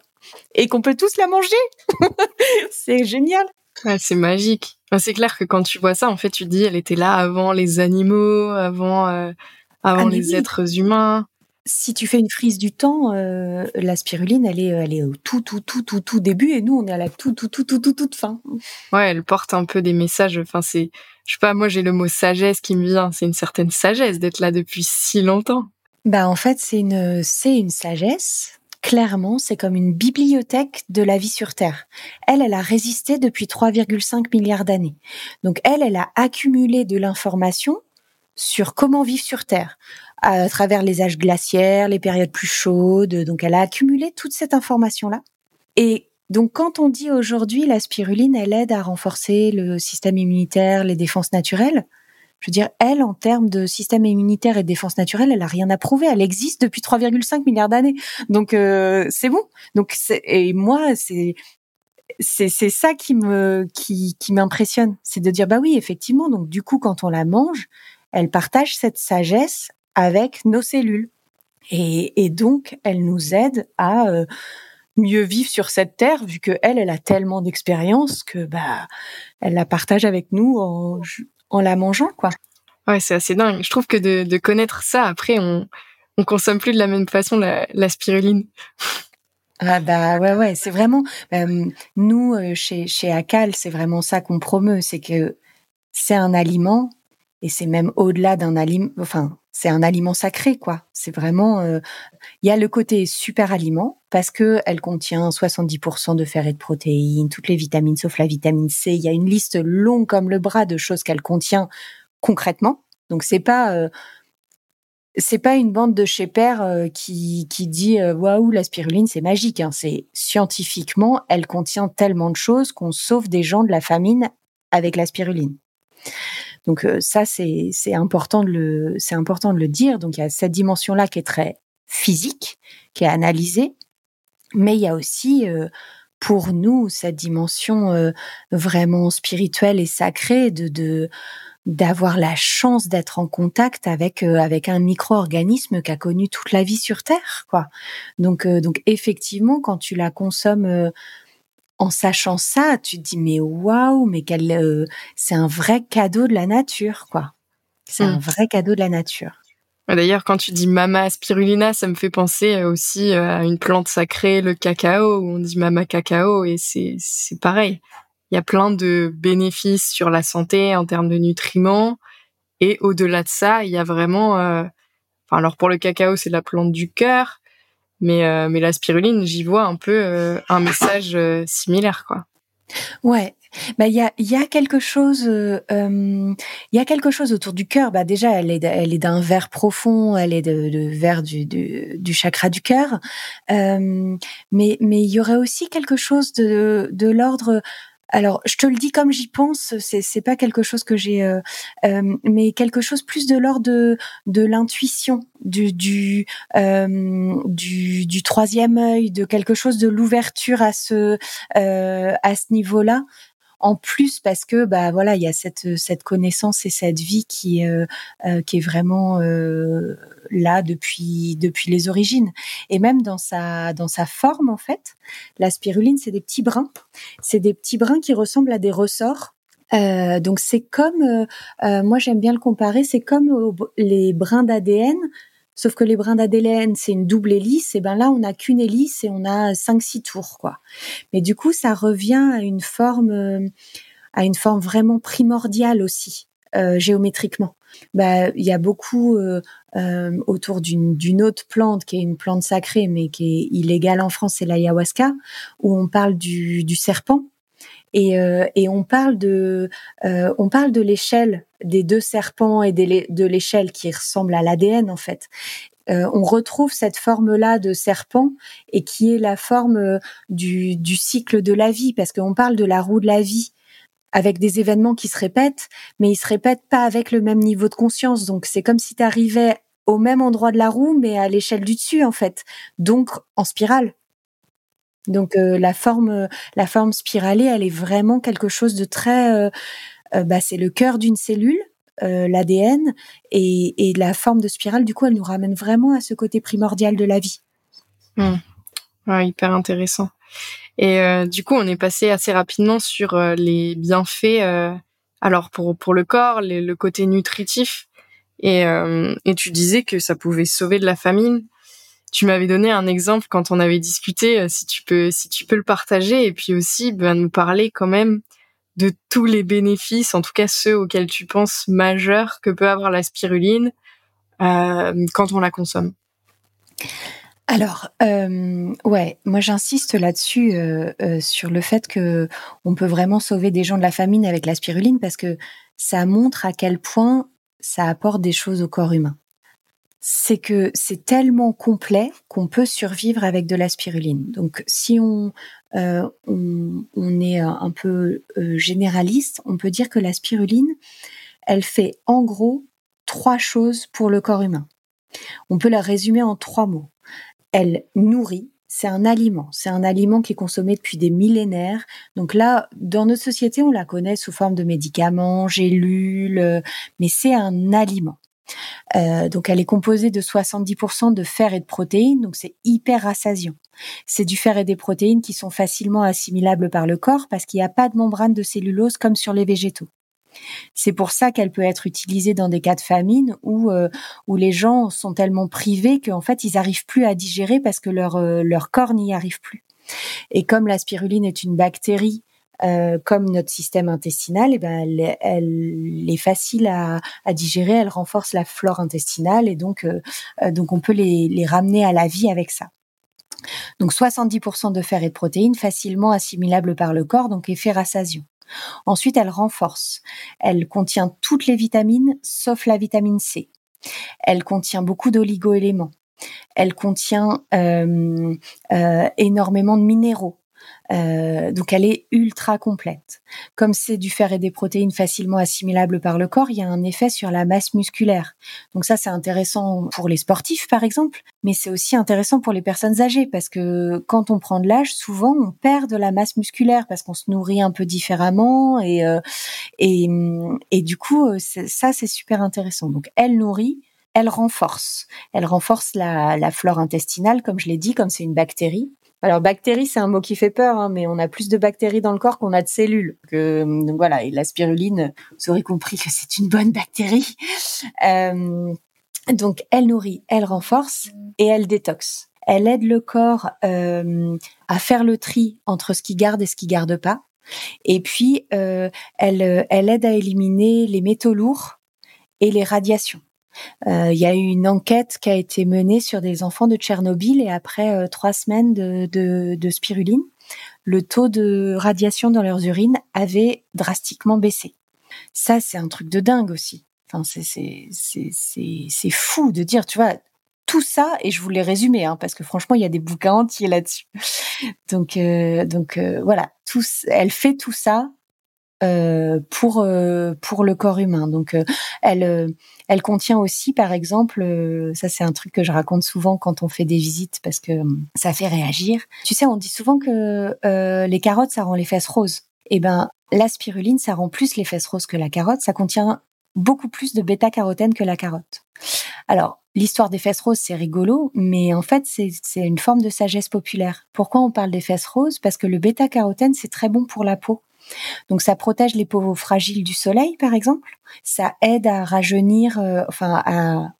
et qu'on peut tous la manger. [LAUGHS] c'est génial. C'est magique. c'est clair que quand tu vois ça, en fait, tu dis, elle était là avant les animaux, avant, avant ah, les êtres humains si tu fais une frise du temps, euh, la spiruline, elle est, elle est au tout, tout, tout, tout, tout début, et nous, on est à la tout, tout, tout, tout, tout, toute fin. Ouais, elle porte un peu des messages. Enfin, c'est, je sais pas, moi, j'ai le mot sagesse qui me vient. C'est une certaine sagesse d'être là depuis si longtemps. Bah, en fait, c'est une, c'est une sagesse. Clairement, c'est comme une bibliothèque de la vie sur Terre. Elle, elle a résisté depuis 3,5 milliards d'années. Donc, elle, elle a accumulé de l'information sur comment vivre sur Terre à travers les âges glaciaires, les périodes plus chaudes. Donc, elle a accumulé toute cette information-là. Et donc, quand on dit aujourd'hui la spiruline, elle aide à renforcer le système immunitaire, les défenses naturelles. Je veux dire, elle, en termes de système immunitaire et de défense naturelle, elle a rien à prouver. Elle existe depuis 3,5 milliards d'années. Donc, euh, c'est bon. Donc, et moi, c'est c'est c'est ça qui me qui qui m'impressionne, c'est de dire bah oui effectivement donc du coup quand on la mange, elle partage cette sagesse avec nos cellules. Et, donc, elle nous aide à euh, mieux vivre sur cette terre, vu que elle, elle a tellement d'expérience que bah, elle la partage avec nous en, en la mangeant, quoi. Ouais, c'est assez dingue. Je trouve que de, de connaître ça, après, on, on consomme plus de la même façon la, la spiruline. Ah bah ouais ouais c'est vraiment euh, nous euh, chez chez Acal c'est vraiment ça qu'on promeut c'est que c'est un aliment et c'est même au-delà d'un aliment enfin c'est un aliment sacré, quoi. C'est vraiment, euh, il y a le côté super aliment parce que elle contient 70% de fer et de protéines, toutes les vitamines sauf la vitamine C. Il y a une liste longue comme le bras de choses qu'elle contient concrètement. Donc c'est pas, euh, c'est pas une bande de chez père euh, qui, qui dit waouh la spiruline c'est magique. Hein. C'est scientifiquement, elle contient tellement de choses qu'on sauve des gens de la famine avec la spiruline. Donc euh, ça, c'est important, de le, important de le dire. Donc il y a cette dimension-là qui est très physique, qui est analysée, mais il y a aussi euh, pour nous cette dimension euh, vraiment spirituelle et sacrée de, d'avoir la chance d'être en contact avec avec un micro-organisme qui a connu toute la vie sur Terre, quoi. Donc donc effectivement, quand tu la consommes en sachant ça, tu te dis mais waouh, mais quel, euh, c'est un vrai cadeau de la nature, quoi. C'est un mmh. vrai cadeau de la nature. D'ailleurs, quand tu dis Mama spirulina, ça me fait penser euh, aussi euh, à une plante sacrée, le cacao, où on dit Mama cacao, et c'est c'est pareil. Il y a plein de bénéfices sur la santé en termes de nutriments, et au-delà de ça, il y a vraiment, enfin alors pour le cacao, c'est la plante du cœur, mais, euh, mais la spiruline, j'y vois un peu euh, un message euh, similaire, quoi. Ouais, bah il y a y a quelque chose il y a quelque chose autour du cœur. Bah déjà elle est elle est d'un vert profond, elle est de, de vert du, du, du chakra du cœur. mais mais il y aurait aussi quelque chose de de l'ordre alors, je te le dis comme j'y pense, c'est c'est pas quelque chose que j'ai, euh, euh, mais quelque chose plus de l'ordre de, de l'intuition, du du, euh, du, du troisième œil, de quelque chose de l'ouverture à ce à ce niveau-là en plus parce que bah voilà il y a cette cette connaissance et cette vie qui euh, euh, qui est vraiment euh, là depuis depuis les origines. Et même dans sa dans sa forme en fait la spiruline c'est des petits brins. C'est des petits brins qui ressemblent à des ressorts. Donc c'est comme moi j'aime bien le comparer c'est comme les brins d'ADN Sauf que les brins d'ADN, c'est une double hélice, et ben là, on n'a qu'une hélice et on a cinq, six tours, quoi. Mais du coup, ça revient à une forme, euh, à une forme vraiment primordiale aussi, euh, géométriquement. Bah, il y a beaucoup euh, autour d'une autre plante qui est une plante sacrée, mais qui est illégale en France, c'est l'ayahuasca, où on parle du serpent. Et, euh, et on parle de, euh, on parle de l'échelle des deux serpents et de l'échelle qui ressemble à l'ADN en fait. Euh, on retrouve cette forme-là de serpent et qui est la forme du, du cycle de la vie, parce qu'on parle de la roue de la vie avec des événements qui se répètent, mais ils se répètent pas avec le même niveau de conscience. Donc c'est comme si tu arrivais au même endroit de la roue, mais à l'échelle du dessus en fait, donc en spirale. Donc euh, la forme, la forme spiralée, elle est vraiment quelque chose de très, euh, euh, bah, c'est le cœur d'une cellule, l'ADN, et, la forme de spirale, du coup, elle nous ramène vraiment à ce côté primordial de la vie. Mmh. hyper intéressant. Et du coup, on est passé assez rapidement sur les bienfaits. alors pour pour le corps, le côté nutritif, et, et tu disais que ça pouvait sauver de la famine tu m'avais donné un exemple quand on avait discuté, euh, si tu peux, le partager, et puis aussi ben, nous parler quand même de tous les bénéfices, en tout cas ceux auxquels tu penses majeurs que peut avoir la spiruline euh, quand on la consomme. Alors, euh, ouais, moi j'insiste là-dessus sur le fait que on peut vraiment sauver des gens de la famine avec la spiruline parce que ça montre à quel point ça apporte des choses au corps humain c'est que c'est tellement complet qu'on peut survivre avec de la spiruline. Donc, si on, euh, on, est un peu euh, généraliste, on peut dire que la spiruline, elle fait en gros trois choses pour le corps humain. On peut la résumer en trois mots. Elle nourrit, c'est un aliment. C'est un aliment qui est consommé depuis des millénaires. Donc là, dans notre société, on la connaît sous forme de médicaments, gélules, mais c'est un aliment. Euh, donc elle est composée de 70% de fer et de protéines, donc c'est hyper rassasiant. C'est du fer et des protéines qui sont facilement assimilables par le corps parce qu'il n'y a pas de membrane de cellulose comme sur les végétaux. C'est pour ça qu'elle peut être utilisée dans des cas de famine où euh, où les gens sont tellement privés qu'en fait ils n'arrivent plus à digérer parce que leur euh, leur corps n'y arrive plus. Et comme la spiruline est une bactérie euh, comme notre système intestinal, eh ben, elle, est facile à, digérer, elle renforce la flore intestinale et donc, euh, euh, donc on peut les, les ramener à la vie avec ça. Donc 70% de fer et de protéines facilement assimilables par le corps, donc effet rassasiant. Ensuite, elle renforce. Elle contient toutes les vitamines sauf la vitamine C. Elle contient beaucoup d'oligo-éléments. Elle contient euh, énormément de minéraux. Euh, donc elle est ultra complète. Comme c'est du fer et des protéines facilement assimilables par le corps, il y a un effet sur la masse musculaire. Donc ça c'est intéressant pour les sportifs par exemple, mais c'est aussi intéressant pour les personnes âgées parce que quand on prend de l'âge, souvent on perd de la masse musculaire parce qu'on se nourrit un peu différemment et euh, et, et du coup euh, ça c'est super intéressant. Donc elle nourrit elle renforce. Elle renforce la, flore intestinale, comme je l'ai dit, comme c'est une bactérie. Alors bactérie, c'est un mot qui fait peur, hein, mais on a plus de bactéries dans le corps qu'on a de cellules. Donc voilà, et la spiruline, vous aurez compris que c'est une bonne bactérie. Euh, donc elle nourrit, elle renforce et elle détoxe. Elle aide le corps euh, à faire le tri entre ce qui garde et ce qui garde pas. Et puis euh, elle aide à éliminer les métaux lourds et les radiations. Euh, il y a eu une enquête qui a été menée sur des enfants de Tchernobyl et après euh, trois semaines de, spiruline, le taux de radiation dans leurs urines avait drastiquement baissé. Ça, c'est un truc de dingue aussi. Enfin, c'est fou de dire, tu vois, tout ça, et je voulais résumer, hein, parce que franchement, il y a des bouquins entiers là-dessus. Donc, euh, donc voilà, tout, elle fait tout ça pour euh, pour le corps humain. Donc euh, elle elle contient aussi par exemple ça c'est un truc que je raconte souvent quand on fait des visites parce que ça fait réagir. Tu sais on dit souvent que les carottes ça rend les fesses roses. Eh ben la spiruline ça rend plus les fesses roses que la carotte, ça contient beaucoup plus de bêta-carotène que la carotte. Alors, l'histoire des fesses roses, c'est rigolo, mais en fait, c'est une forme de sagesse populaire. Pourquoi on parle des fesses roses? Parce que le bêta-carotène, c'est très bon pour la peau. Donc ça protège les peaux fragiles du soleil, par exemple. Ça aide à rajeunir, euh, enfin à,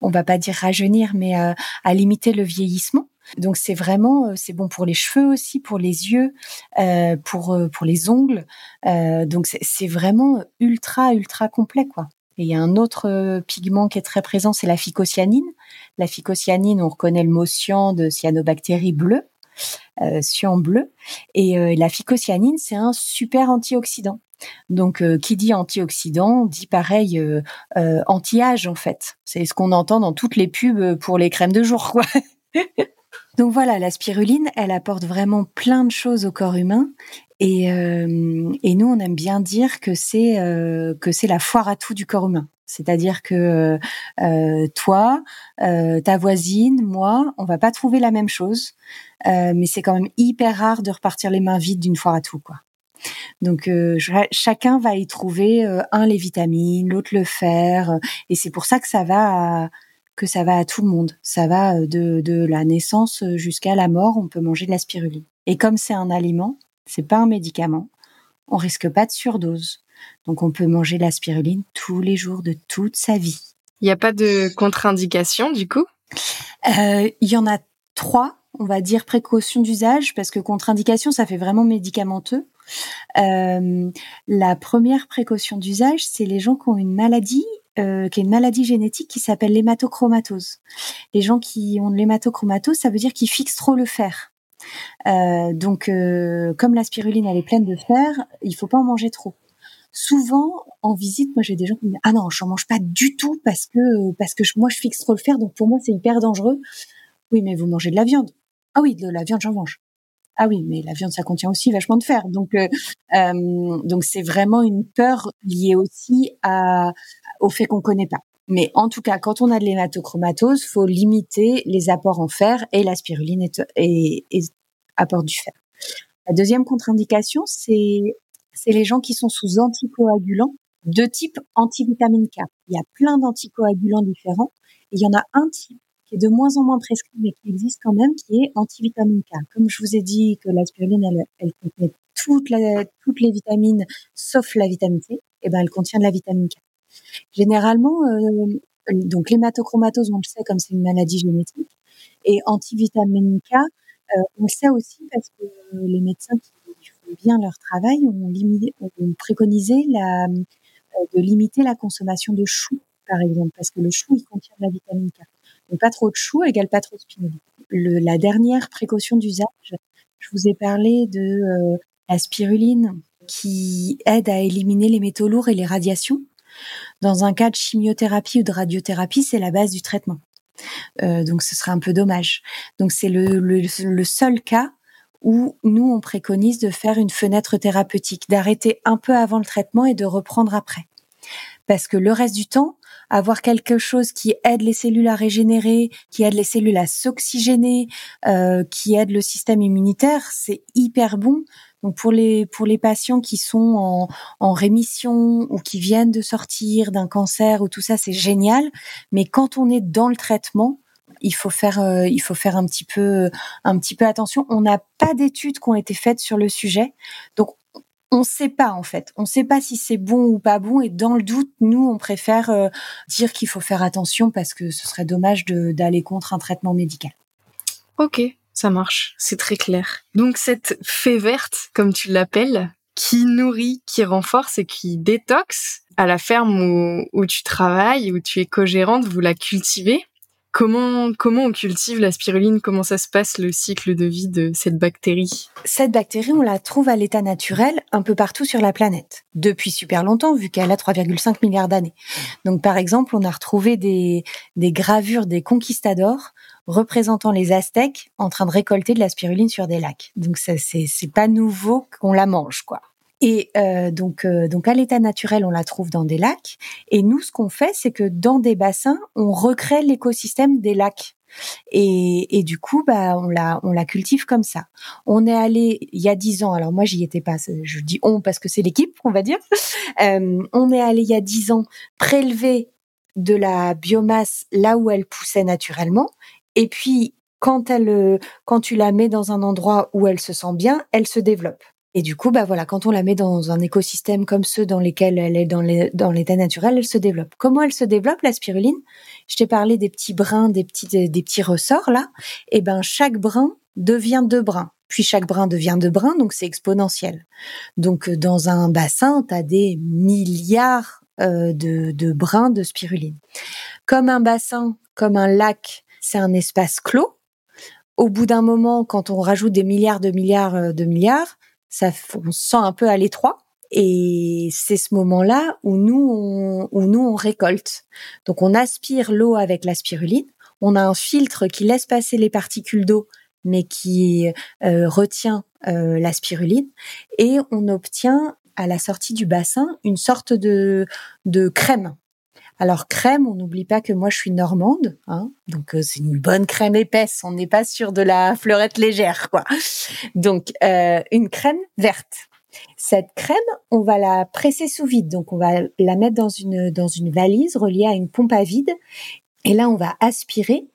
on va pas dire rajeunir, mais à, limiter le vieillissement. Donc c'est vraiment, euh, c'est bon pour les cheveux aussi, pour les yeux, euh, pour pour les ongles. donc c'est vraiment ultra ultra complet quoi. Et il y a un autre pigment qui est très présent, c'est la phycocyanine. La phycocyanine, on reconnaît le mot cyan de cyanobactéries bleues. Euh, cyan bleu. Et la phycocyanine, c'est un super antioxydant. Donc, qui dit antioxydant dit pareil anti-âge en fait. C'est ce qu'on entend dans toutes les pubs pour les crèmes de jour, quoi. [LAUGHS] Donc voilà, la spiruline, elle apporte vraiment plein de choses au corps humain. Et, euh, et nous, on aime bien dire que c'est euh, que c'est la foire à tout du corps humain. C'est-à-dire que euh, toi, ta voisine, moi, on va pas trouver la même chose, mais c'est quand même hyper rare de repartir les mains vides d'une foire à tout, quoi. Donc chacun va y trouver un les vitamines, l'autre le fer, et c'est pour ça que ça va à, que ça va à tout le monde. Ça va euh, de, de la naissance euh, jusqu'à la mort, on peut manger de la spiruline. Et comme c'est un aliment, c'est pas un médicament, on risque pas de surdose. Donc on peut manger la spiruline tous les jours de toute sa vie. Il n'y a pas de contre-indication du coup? Euh, Il y en a trois, on va dire précaution d'usage, parce que contre-indication, ça fait vraiment médicamenteux. Euh, la première précaution d'usage, c'est les gens qui ont une maladie euh, qui est une maladie génétique qui s'appelle l'hématochromatose. Les gens qui ont de l'hématochromatose, ça veut dire qu'ils fixent trop le fer. Euh, donc, euh, comme la spiruline elle est pleine de fer, il faut pas en manger trop. Souvent, en visite, moi j'ai des gens qui me disent ah non, je n'en mange pas du tout parce que parce que moi je fixe trop le fer, donc pour moi c'est hyper dangereux. Oui, mais vous mangez de la viande. Ah oui, de la viande j'en mange. Ah oui, mais la viande, ça contient aussi vachement de fer. Donc, euh, euh, donc c'est vraiment une peur liée aussi à, au fait qu'on connaît pas. Mais en tout cas, quand on a de l'hématochromatose, faut limiter les apports en fer et la spiruline est, est, apporte du fer. La deuxième contre-indication, c'est c'est les gens qui sont sous anticoagulants de type antivitamine K. Il y a plein d'anticoagulants différents. Et il y en a un type qui est de moins en moins prescrit, mais qui existe quand même, qui est antivitamine K. Comme je vous ai dit que l'aspirine, elle, elle contient toutes, les vitamines, sauf la vitamine C, et eh ben elle contient de la vitamine K. Généralement, euh, donc l'hématochromatose, on le sait comme c'est une maladie génétique, et antivitamine K, euh, on le sait aussi parce que les médecins qui bien leur travail ont, limité, ont préconisé la, euh, de limiter la consommation de choux, par exemple, parce que le chou, il contient de la vitamine K. Donc pas trop de choux égale pas trop de spiruline. Le, la dernière précaution d'usage, je vous ai parlé de euh, la spiruline qui aide à éliminer les métaux lourds et les radiations. Dans un cas de chimiothérapie ou de radiothérapie, c'est la base du traitement. Euh, donc ce serait un peu dommage. Donc c'est le, seul cas où nous, on préconise de faire une fenêtre thérapeutique, d'arrêter un peu avant le traitement et de reprendre après. Parce que le reste du temps, avoir quelque chose qui aide les cellules à régénérer, qui aide les cellules à s'oxygéner, euh, qui aide le système immunitaire, c'est hyper bon. Donc pour les pour les patients qui sont en, en rémission ou qui viennent de sortir d'un cancer ou tout ça, c'est génial. Mais quand on est dans le traitement, il faut faire euh, il faut faire un petit peu un petit peu attention. On n'a pas d'études qui ont été faites sur le sujet, donc on ne sait pas en fait. On ne sait pas si c'est bon ou pas bon. Et dans le doute, nous, on préfère euh, dire qu'il faut faire attention parce que ce serait dommage d'aller contre un traitement médical. Ok, ça marche. C'est très clair. Donc cette fée verte, comme tu l'appelles, qui nourrit, qui renforce et qui détoxe, à la ferme où, où tu travailles, où tu es co-gérante, vous la cultivez. Comment, comment on cultive la spiruline? Comment ça se passe le cycle de vie de cette bactérie? Cette bactérie, on la trouve à l'état naturel un peu partout sur la planète, depuis super longtemps, vu qu'elle a 3,5 milliards d'années. Donc, par exemple, on a retrouvé des, des gravures des conquistadors représentant les Aztèques en train de récolter de la spiruline sur des lacs. Donc, c'est, c'est pas nouveau qu'on la mange, quoi. Et euh, donc, euh, donc à l'état naturel, on la trouve dans des lacs. Et nous, ce qu'on fait, c'est que dans des bassins, on recrée l'écosystème des lacs. Et, et, du coup, bah, on la, on la cultive comme ça. On est allé il y a dix ans. Alors moi, j'y étais pas. Je dis on parce que c'est l'équipe, on va dire. [LAUGHS] Euh, on est allé il y a dix ans prélever de la biomasse là où elle poussait naturellement. Et puis, quand elle, quand tu la mets dans un endroit où elle se sent bien, elle se développe. Et du coup, bah voilà, quand on la met dans un écosystème comme ceux dans lesquels elle est dans l'état naturel, elle se développe. Comment elle se développe la spiruline? Je t'ai parlé des petits brins, des petits des petits ressorts là. Et eh ben chaque brin devient deux brins. Puis chaque brin devient deux brins, donc c'est exponentiel. Donc euh, dans un bassin, tu as des milliards euh, de, de brins de spiruline. Comme un bassin, comme un lac, c'est un espace clos au bout d'un moment, quand on rajoute des milliards de milliards de milliards, ça, on se sent un peu à l'étroit. Et c'est ce moment-là où nous, on, nous, on récolte. Donc, on aspire l'eau avec la spiruline. On a un filtre qui laisse passer les particules d'eau, mais qui euh, retient euh, la spiruline. Et on obtient à la sortie du bassin une sorte de, de crème. Alors crème, on n'oublie pas que moi je suis normande, hein, donc euh, c'est une bonne crème épaisse. On n'est pas sur de la fleurette légère, quoi. Donc euh, une crème verte. Cette crème, on va la presser sous vide, donc on va la mettre dans une dans une valise reliée à une pompe à vide. Et là, on va aspirer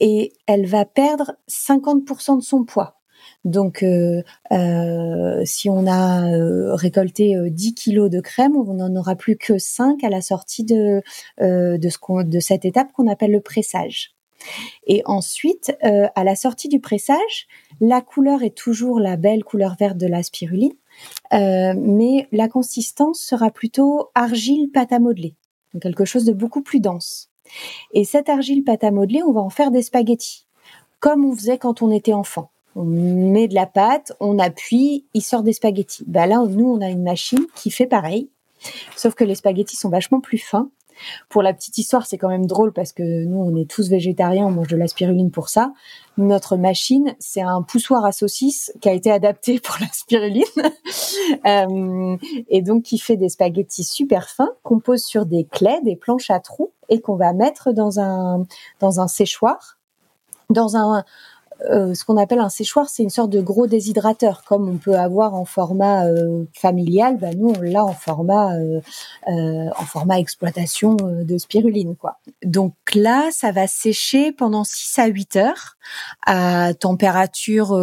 et elle va perdre 50% de son poids. Donc, euh, euh, si on a euh, récolté 10 kilos de crème, on n'en aura plus que 5 à la sortie de, de, ce de cette étape qu'on appelle le pressage. Et ensuite, à la sortie du pressage, la couleur est toujours la belle couleur verte de la spiruline, mais la consistance sera plutôt argile-pâte à modeler, donc quelque chose de beaucoup plus dense. Et cette argile pâte à modeler, on va en faire des spaghettis, comme on faisait quand on était enfant on met de la pâte, on appuie, il sort des spaghettis. Bah là, nous, on a une machine qui fait pareil, sauf que les spaghettis sont vachement plus fins. Pour la petite histoire, c'est quand même drôle parce que nous, on est tous végétariens, on mange de la spiruline pour ça. Notre machine, c'est un poussoir à saucisse qui a été adapté [LAUGHS] pour la spiruline [LAUGHS] euh, et donc qui fait des spaghettis super fins qu'on pose sur des claies, des planches à trous et qu'on va mettre dans un dans un séchoir, dans un euh, ce qu'on appelle un séchoir, c'est une sorte de gros déshydrateur, comme on peut avoir en format euh, familial. Bah, nous, on l'a en format euh, en format exploitation de spiruline, quoi. Donc là, ça va sécher pendant 6 à 8 heures à température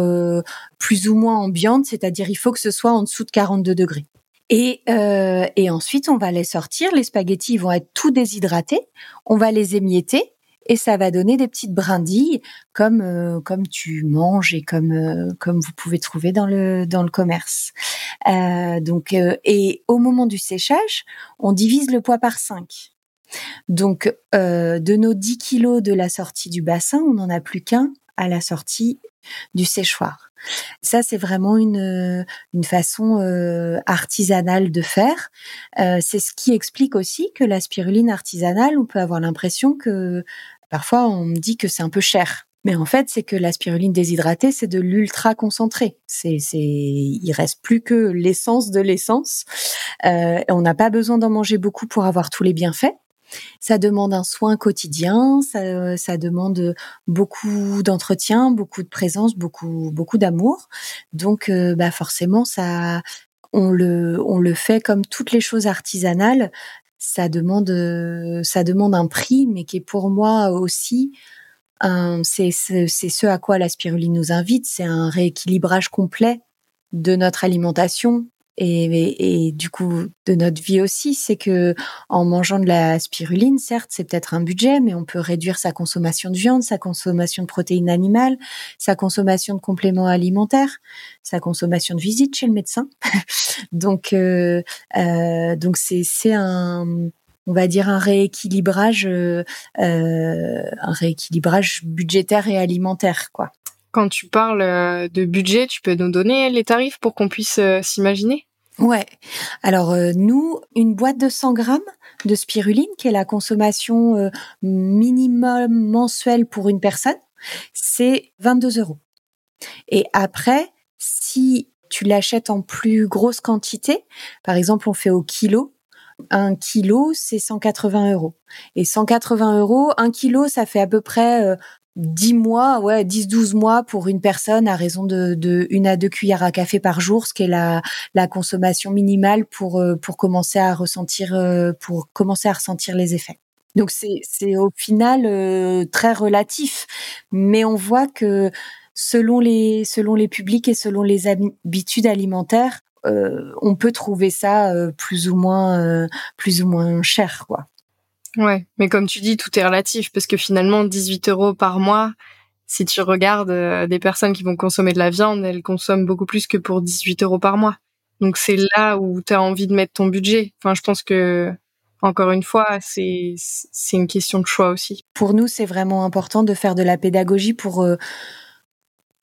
plus ou moins ambiante, c'est-à-dire il faut que ce soit en dessous de 42 degrés. Et, et ensuite, on va les sortir. Les spaghettis vont être tout déshydratés. On va les émietter et ça va donner des petites brindilles comme euh, comme tu manges et comme euh, comme vous pouvez trouver dans le dans le commerce. Euh, donc et au moment du séchage, on divise le poids par 5. Donc de nos 10 kilos de la sortie du bassin, on n'en a plus qu'un à la sortie du séchoir. Ça, c'est vraiment une, une façon artisanale de faire. c'est ce qui explique aussi que la spiruline artisanale, on peut avoir l'impression que Parfois, on me dit que c'est un peu cher. Mais en fait, c'est que la spiruline déshydratée, c'est de l'ultra concentré. C'est, c'est, il reste plus que l'essence de l'essence. Euh, on n'a pas besoin d'en manger beaucoup pour avoir tous les bienfaits. Ça demande un soin quotidien, ça, ça demande beaucoup d'entretien, beaucoup de présence, beaucoup, beaucoup d'amour. Donc, euh, bah forcément, ça, on le, on le fait comme toutes les choses artisanales ça demande, euh, ça demande un prix, mais qui est pour moi aussi c'est ce à quoi la spiruline nous invite, c'est un rééquilibrage complet de notre alimentation, et, et, du coup de notre vie aussi, c'est que en mangeant de la spiruline, certes, c'est peut-être un budget, mais on peut réduire sa consommation de viande, sa consommation de protéines animales, sa consommation de compléments alimentaires, sa consommation de visites chez le médecin. [LAUGHS] donc, euh, euh, donc c'est c'est un on va dire un rééquilibrage, euh, un rééquilibrage budgétaire et alimentaire, quoi. Quand tu parles euh, de budget, tu peux nous donner les tarifs pour qu'on puisse euh, s'imaginer? Ouais. Alors euh, nous, une boîte de 100 grammes de spiruline, qui est la consommation minimum mensuelle pour une personne, c'est 22 euros. Et après, si tu l'achètes en plus grosse quantité, par exemple, on fait au kilo, un kilo, c'est 180 euros. Et 180 euros, un kilo, ça fait à peu près 10 mois, ouais, 10 12 mois pour une personne à raison de, de une à deux cuillères à café par jour, ce qui est la, la consommation minimale pour euh, pour commencer à ressentir euh, pour commencer à ressentir les effets. Donc c'est c'est au final euh, très relatif, mais on voit que selon les selon les publics et selon les habitudes alimentaires, on peut trouver ça plus ou moins plus ou moins cher quoi. Ouais, mais comme tu dis, tout est relatif parce que finalement, 18 euros par mois, si tu regardes euh, des personnes qui vont consommer de la viande, elles consomment beaucoup plus que pour 18 euros par mois. Donc c'est là où tu as envie de mettre ton budget. Enfin, je pense que encore une fois, c'est c'est une question de choix aussi. Pour nous, c'est vraiment important de faire de la pédagogie pour euh,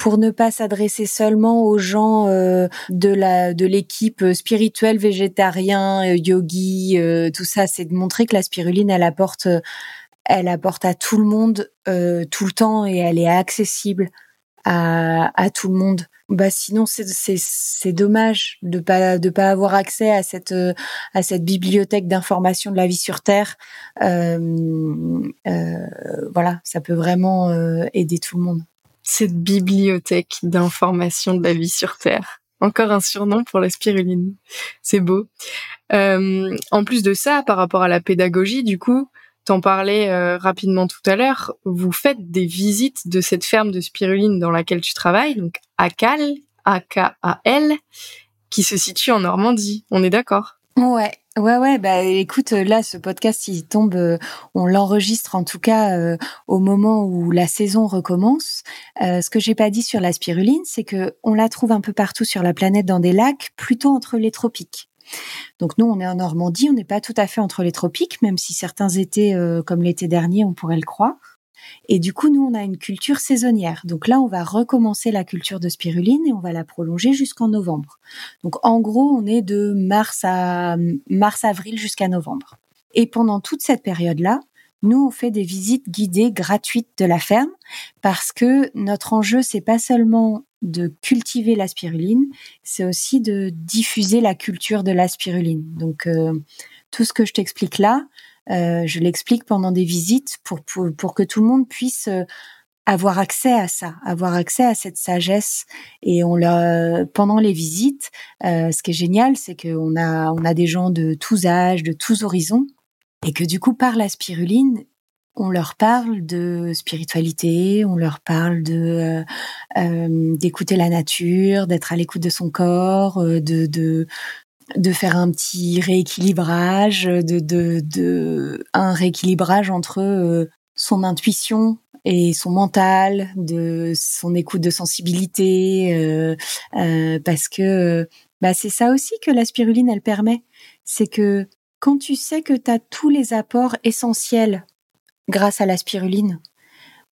pour ne pas s'adresser seulement aux gens euh, de la de l'équipe spirituelle, végétarien, euh, yogi, euh, tout ça, c'est de montrer que la spiruline, elle apporte, elle apporte à tout le monde tout le temps et elle est accessible à, à tout le monde. Bah sinon c'est c'est c'est dommage de pas de pas avoir accès à cette à cette bibliothèque d'informations de la vie sur Terre. Euh, euh, voilà, ça peut vraiment aider tout le monde cette bibliothèque d'informations de la vie sur Terre. Encore un surnom pour la spiruline. C'est beau. Euh, en plus de ça, par rapport à la pédagogie, du coup, t'en parlais euh, rapidement tout à l'heure, vous faites des visites de cette ferme de spiruline dans laquelle tu travailles, donc ACAL, A-K-A-L, qui se situe en Normandie. On est d'accord? Ouais, Ouais, ouais, bah écoute, là, ce podcast, il tombe, euh, on l'enregistre en tout cas euh, au moment où la saison recommence. Euh, ce que j'ai pas dit sur la spiruline, c'est que on la trouve un peu partout sur la planète dans des lacs, plutôt entre les tropiques. Donc nous, on est en Normandie, on n'est pas tout à fait entre les tropiques, même si certains étés, comme l'été dernier, on pourrait le croire. Et du coup, nous, on a une culture saisonnière. Donc là, on va recommencer la culture de spiruline et on va la prolonger jusqu'en novembre. Donc en gros, on est de mars à mars-avril jusqu'à novembre. Et pendant toute cette période-là, nous, on fait des visites guidées gratuites de la ferme parce que notre enjeu, c'est pas seulement de cultiver la spiruline, c'est aussi de diffuser la culture de la spiruline. Donc, euh, tout ce que je t'explique là, je l'explique pendant des visites pour, pour, que tout le monde puisse euh, avoir accès à ça, avoir accès à cette sagesse. Et on l'a pendant les visites. Euh, ce qui est génial, c'est qu'on a on a des gens de tous âges, de tous horizons, et que du coup par la spiruline, on leur parle de spiritualité, on leur parle de d'écouter la nature, d'être à l'écoute de son corps, de de faire un petit rééquilibrage, de, de, de un rééquilibrage entre euh, son intuition et son mental, de son écoute de sensibilité, euh, euh, parce que bah c'est ça aussi que la spiruline elle permet, c'est que quand tu sais que tu as tous les apports essentiels grâce à la spiruline,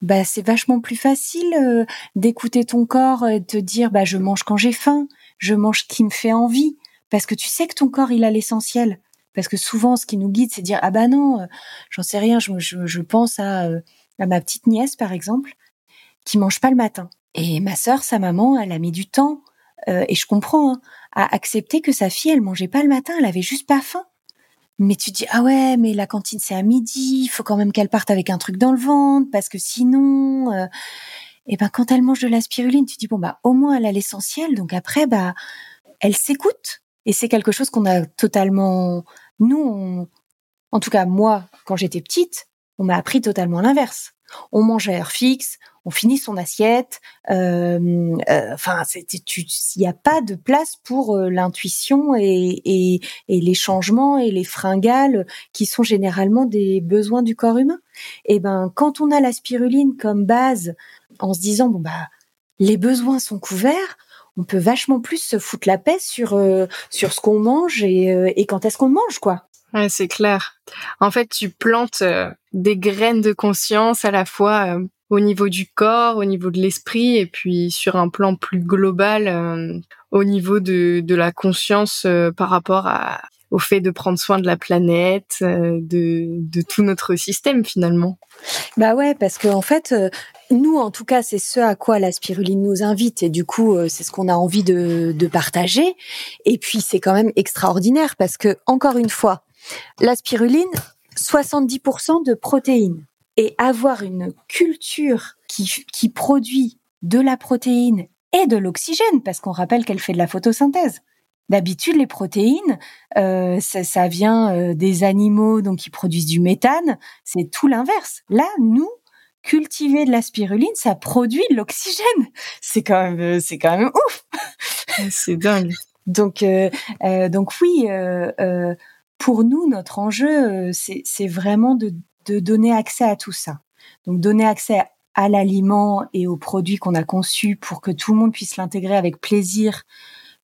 bah c'est vachement plus facile d'écouter ton corps et de te dire bah je mange quand j'ai faim, je mange ce qui me fait envie, parce que tu sais que ton corps, il a l'essentiel. Parce que souvent, ce qui nous guide, c'est dire ah bah non, euh, j'en sais rien. Je, pense à, euh, à ma petite nièce par exemple, qui mange pas le matin. Et ma sœur, sa maman, elle a mis du temps, euh, et je comprends, hein, à accepter que sa fille, elle mangeait pas le matin, elle avait juste pas faim. Mais tu dis ah ouais, mais la cantine c'est à midi, il faut quand même qu'elle parte avec un truc dans le ventre parce que sinon. et ben quand elle mange de la spiruline, tu dis bon bah au moins elle a l'essentiel, donc après bah elle s'écoute et c'est quelque chose qu'on a totalement, nous, en tout cas moi, quand j'étais petite, on m'a appris totalement l'inverse. On mangeait à heure fixe, on finit son assiette. Euh, euh, enfin, il n'y a pas de place pour euh, l'intuition et, et, et, les changements et les fringales qui sont généralement des besoins du corps humain. Et ben, quand on a la spiruline comme base, en se disant bon bah les besoins sont couverts, on peut vachement plus se foutre la paix sur euh, sur ce qu'on mange et, euh, quand est-ce qu'on mange quoi. Ouais, c'est clair. En fait, tu plantes euh, des graines de conscience à la fois au niveau du corps, au niveau de l'esprit, et puis sur un plan plus global, au niveau de, de la conscience par rapport à, au fait de prendre soin de la planète, euh, de, tout notre système finalement. Bah ouais, parce que en fait, euh, nous en tout cas, c'est ce à quoi la spiruline nous invite et du coup, euh, c'est ce qu'on a envie de, de partager. Et puis c'est quand même extraordinaire parce que encore une fois, la spiruline, 70% de protéines et avoir une culture qui, qui produit de la protéine et de l'oxygène, parce qu'on rappelle qu'elle fait de la photosynthèse. D'habitude, les protéines, euh, ça, vient euh, des animaux donc qui produisent du méthane. C'est tout l'inverse. Là, nous, cultiver de la spiruline, ça produit de l'oxygène. [LAUGHS] C'est quand même, euh, c'est quand même ouf. c'est dingue. [LAUGHS] Donc, donc oui, pour nous, notre enjeu, c'est vraiment de, de donner accès à tout ça. Donc, donner accès à l'aliment et aux produits qu'on a conçus pour que tout le monde puisse l'intégrer avec plaisir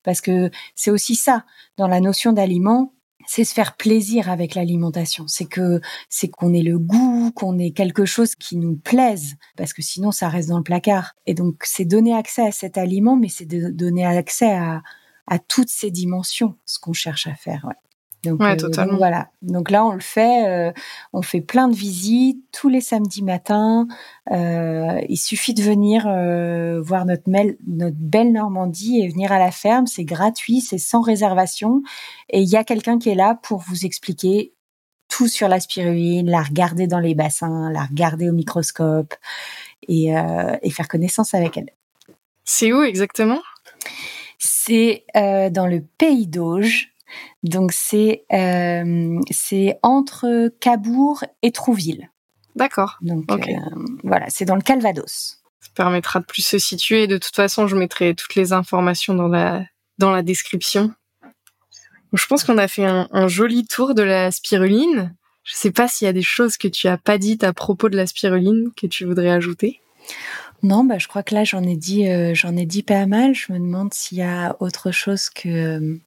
parce que c'est aussi ça dans la notion d'aliment, c'est se faire plaisir avec l'alimentation. C'est que c'est qu'on ait le goût, qu'on ait quelque chose qui nous plaise, parce que sinon ça reste dans le placard. Et donc c'est donner accès à cet aliment, mais c'est donner accès à, toutes ces dimensions, ce qu'on cherche à faire. Donc, ouais, euh, donc, voilà. Donc là, on le fait. Euh, on fait plein de visites tous les samedis matins. Euh, il suffit de venir voir notre, notre belle Normandie et venir à la ferme. C'est gratuit, c'est sans réservation. Et il y a quelqu'un qui est là pour vous expliquer tout sur la spiruline, la regarder dans les bassins, la regarder au microscope et, et faire connaissance avec elle. C'est où exactement? C'est dans le pays d'Auge donc c'est euh, c'est entre Cabourg et Trouville. D'accord. Donc euh, voilà, c'est dans le Calvados. Ça permettra de plus se situer. De toute façon, je mettrai toutes les informations dans la dans la description. Je pense qu'on a fait un, joli tour de la spiruline. Je sais pas s'il y a des choses que tu as pas dites à propos de la spiruline que tu voudrais ajouter. Non, bah je crois que là j'en ai dit euh, j'en ai dit pas mal. Je me demande s'il y a autre chose que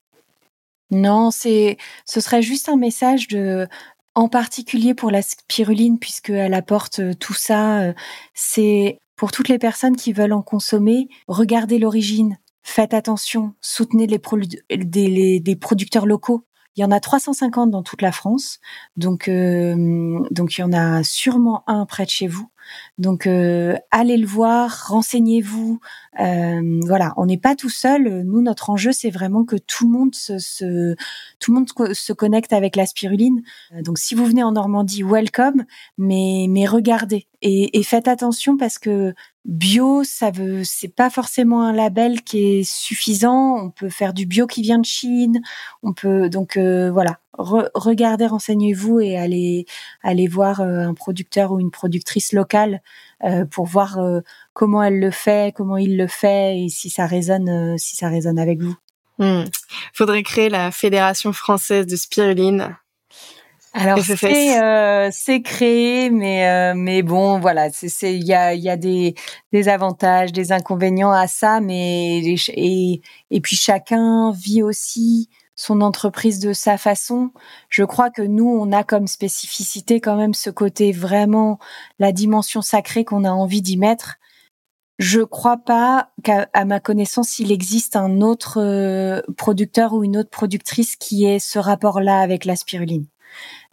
non, c'est, ce serait juste un message de, en particulier pour la spiruline, puisqu'elle apporte euh, tout ça. Euh, c'est pour toutes les personnes qui veulent en consommer, regardez l'origine, faites attention, soutenez les, des producteurs locaux. Il y en a 350 dans toute la France, donc euh, donc il y en a sûrement un près de chez vous. Donc euh, allez le voir, renseignez-vous. Euh, voilà, on n'est pas tout seul. Nous, notre enjeu, c'est vraiment que tout le monde se, tout le monde se connecte avec la spiruline. Donc si vous venez en Normandie, welcome, mais mais regardez et, et faites attention parce que bio, ça veut, c'est pas forcément un label qui est suffisant. On peut faire du bio qui vient de Chine. On peut donc euh, voilà, regardez, renseignez-vous et allez allez voir euh, un producteur ou une productrice locale euh, pour voir comment elle le fait, comment il le fait et si ça résonne, si ça résonne avec vous. Hmm. Faudrait créer la fédération française de spiruline alors c'est euh, c'est créé, mais euh, mais bon voilà, c'est il y a il y a des des avantages, des inconvénients à ça, mais et et puis chacun vit aussi son entreprise de sa façon. Je crois que nous on a comme spécificité quand même ce côté vraiment la dimension sacrée qu'on a envie d'y mettre. Je crois pas qu'à ma connaissance, il existe un autre euh, producteur ou une autre productrice qui ait ce rapport-là avec la spiruline.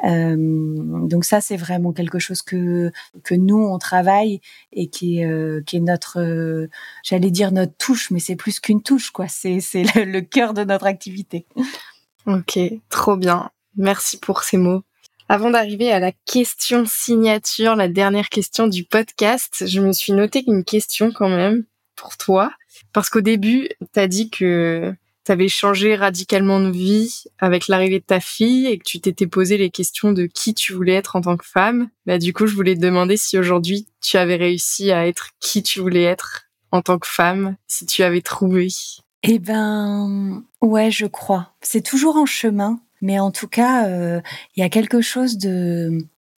Euh, donc ça, c'est vraiment quelque chose que que nous on travaille et qui est euh, notre, euh, j'allais dire notre touche, mais c'est plus qu'une touche quoi. C'est c'est le, cœur de notre activité. Ok, trop bien. Merci pour ces mots. Avant d'arriver à la question signature, la dernière question du podcast, je me suis noté une question quand même pour toi. Parce qu'au début, tu as dit que t'avais changé radicalement de vie avec l'arrivée de ta fille et que tu t'étais posé les questions de qui tu voulais être en tant que femme, bah du coup je voulais te demander si aujourd'hui tu avais réussi à être qui tu voulais être en tant que femme, si tu avais trouvé. Eh ben ouais, je crois. C'est toujours en chemin, mais en tout cas, euh, il y a quelque chose de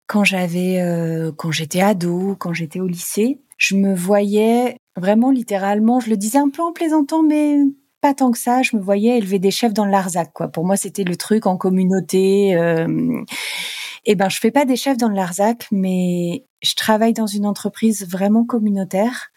quand j'avais euh, quand j'étais ado, quand j'étais au lycée, je me voyais vraiment littéralement, je le disais un peu en plaisantant, mais pas tant que ça. Je me voyais élever des chefs dans le Larzac, quoi. Pour moi, c'était le truc en communauté. Euh... Eh ben, je fais pas des chefs dans le Larzac, mais je travaille dans une entreprise vraiment communautaire.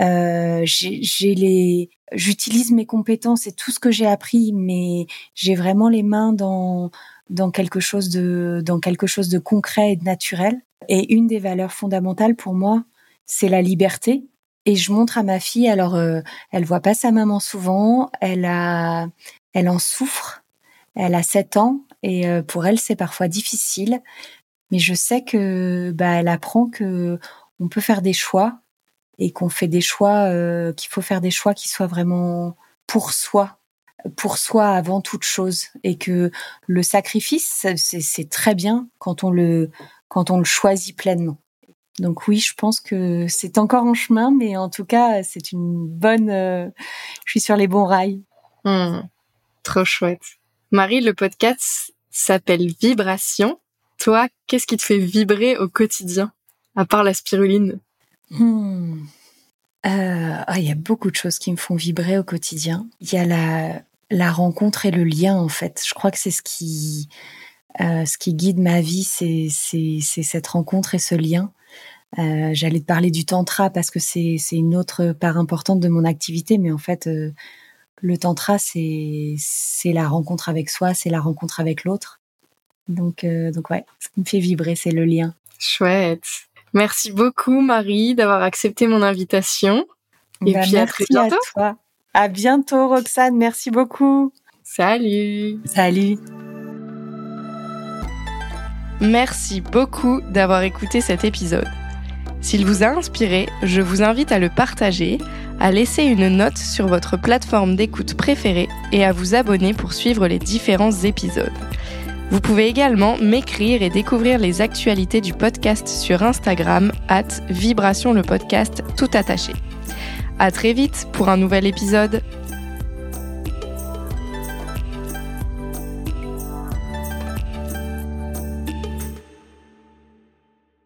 Euh, j'ai les, j'utilise mes compétences et tout ce que j'ai appris, mais j'ai vraiment les mains dans dans quelque chose de dans quelque chose de concret et de naturel. Et une des valeurs fondamentales pour moi, c'est la liberté et je montre à ma fille, alors euh, elle voit pas sa maman souvent, elle a, elle en souffre, elle a 7 ans et euh, pour elle c'est parfois difficile, mais je sais que bah elle apprend que on peut faire des choix et qu'on fait des choix, euh, qu'il faut faire des choix qui soient vraiment pour soi, pour soi avant toute chose, et que le sacrifice c'est très bien quand on le quand on le choisit pleinement. Donc oui, je pense que c'est encore en chemin, mais en tout cas, c'est une bonne. Euh, je suis sur les bons rails. Hmm. trop chouette. Marie, le podcast s'appelle Vibration. Toi, qu'est-ce qui te fait vibrer au quotidien, à part la spiruline? Hmm. euh, ah, Il y a beaucoup de choses qui me font vibrer au quotidien. Il y a la, la rencontre et le lien en fait. Je crois que c'est ce qui euh, ce qui guide ma vie, c'est cette rencontre et ce lien. Euh, J'allais te parler du tantra parce que c'est c'est une autre part importante de mon activité, mais en fait euh, le tantra c'est c'est la rencontre avec soi, c'est la rencontre avec l'autre. Donc euh, donc ouais, ce qui me fait vibrer, c'est le lien. Chouette. Merci beaucoup Marie d'avoir accepté mon invitation. Et bah, puis à très bientôt. À, toi. à bientôt Roxane, merci beaucoup. Salut. Salut. Merci beaucoup d'avoir écouté cet épisode. S'il vous a inspiré, je vous invite à le partager, à laisser une note sur votre plateforme d'écoute préférée et à vous abonner pour suivre les différents épisodes. Vous pouvez également m'écrire et découvrir les actualités du podcast sur Instagram, at Vibration le podcast tout attaché. À très vite pour un nouvel épisode.